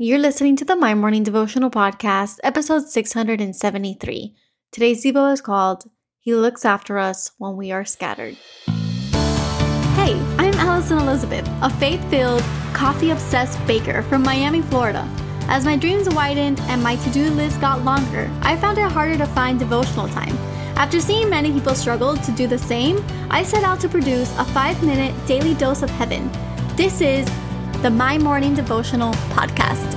You're listening to the My Morning Devotional Podcast, episode 673. Today's Devo is called He Looks After Us When We Are Scattered. Hey, I'm Alison Elizabeth, a faith filled, coffee obsessed baker from Miami, Florida. As my dreams widened and my to do list got longer, I found it harder to find devotional time. After seeing many people struggle to do the same, I set out to produce a five minute daily dose of heaven. This is the My Morning Devotional Podcast.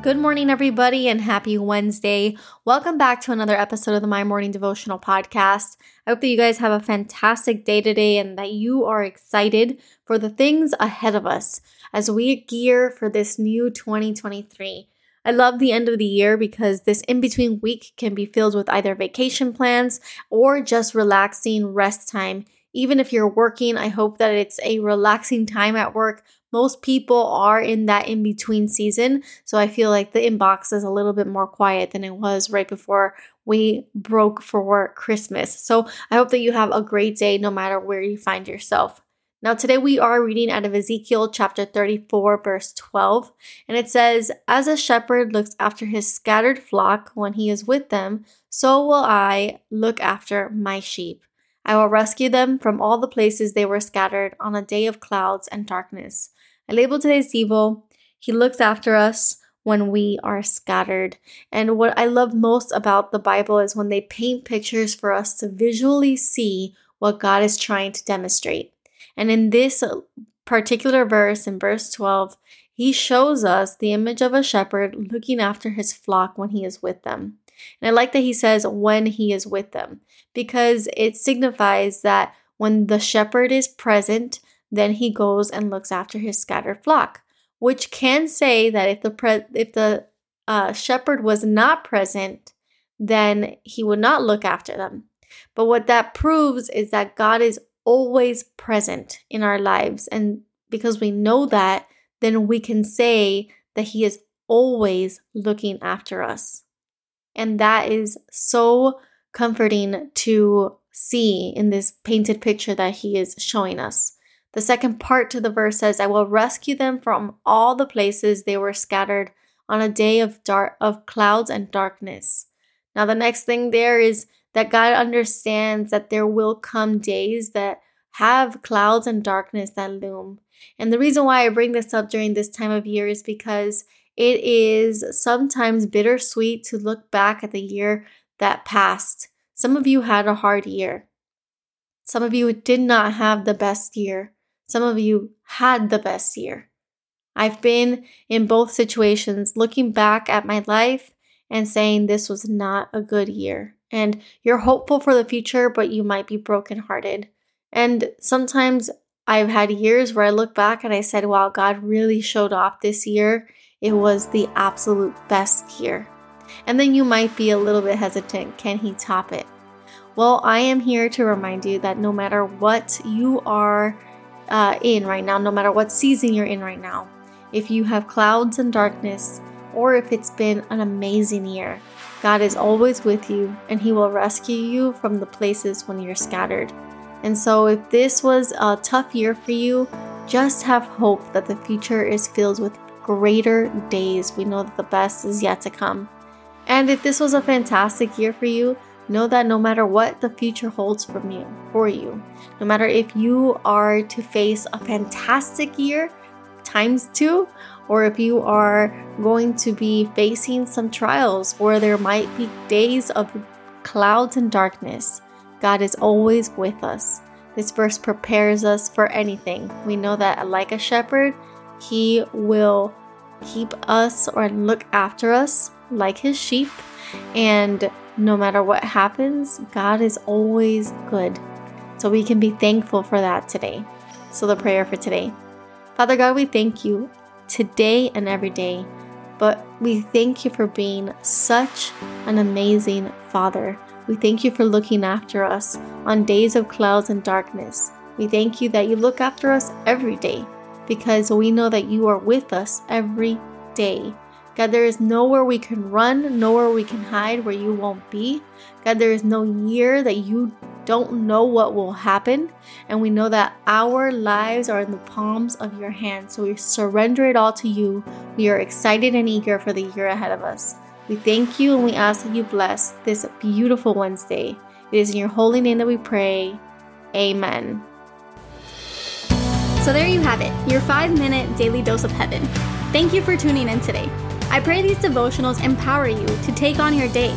Good morning, everybody, and happy Wednesday. Welcome back to another episode of the My Morning Devotional Podcast. I hope that you guys have a fantastic day today and that you are excited for the things ahead of us as we gear for this new 2023. I love the end of the year because this in between week can be filled with either vacation plans or just relaxing rest time. Even if you're working, I hope that it's a relaxing time at work. Most people are in that in between season. So I feel like the inbox is a little bit more quiet than it was right before we broke for Christmas. So I hope that you have a great day no matter where you find yourself. Now, today we are reading out of Ezekiel chapter 34, verse 12, and it says, As a shepherd looks after his scattered flock when he is with them, so will I look after my sheep. I will rescue them from all the places they were scattered on a day of clouds and darkness. I label today's Devo. He looks after us when we are scattered. And what I love most about the Bible is when they paint pictures for us to visually see what God is trying to demonstrate. And in this particular verse, in verse 12, he shows us the image of a shepherd looking after his flock when he is with them. And I like that he says when he is with them because it signifies that when the shepherd is present, then he goes and looks after his scattered flock, which can say that if the pre- if the uh, shepherd was not present, then he would not look after them. But what that proves is that God is always present in our lives. And because we know that, then we can say that He is always looking after us. And that is so comforting to see in this painted picture that He is showing us. The second part to the verse says, I will rescue them from all the places they were scattered on a day of dark of clouds and darkness. Now the next thing there is that God understands that there will come days that have clouds and darkness that loom. And the reason why I bring this up during this time of year is because it is sometimes bittersweet to look back at the year that passed. Some of you had a hard year. Some of you did not have the best year. Some of you had the best year. I've been in both situations looking back at my life and saying this was not a good year and you're hopeful for the future, but you might be brokenhearted. And sometimes I've had years where I look back and I said, wow, God really showed off this year. It was the absolute best year. And then you might be a little bit hesitant can he top it? Well, I am here to remind you that no matter what you are uh, in right now, no matter what season you're in right now, if you have clouds and darkness, or if it's been an amazing year, God is always with you and He will rescue you from the places when you're scattered. And so, if this was a tough year for you, just have hope that the future is filled with greater days. We know that the best is yet to come. And if this was a fantastic year for you, know that no matter what the future holds from you, for you, no matter if you are to face a fantastic year times two, or if you are going to be facing some trials where there might be days of clouds and darkness, God is always with us. This verse prepares us for anything. We know that, like a shepherd, He will keep us or look after us like His sheep. And no matter what happens, God is always good. So we can be thankful for that today. So, the prayer for today Father God, we thank you today and every day, but we thank you for being such an amazing Father. We thank you for looking after us on days of clouds and darkness. We thank you that you look after us every day because we know that you are with us every day. God, there is nowhere we can run, nowhere we can hide where you won't be. God, there is no year that you don't know what will happen, and we know that our lives are in the palms of your hands. So we surrender it all to you. We are excited and eager for the year ahead of us. We thank you and we ask that you bless this beautiful Wednesday. It is in your holy name that we pray. Amen. So there you have it, your five minute daily dose of heaven. Thank you for tuning in today. I pray these devotionals empower you to take on your day.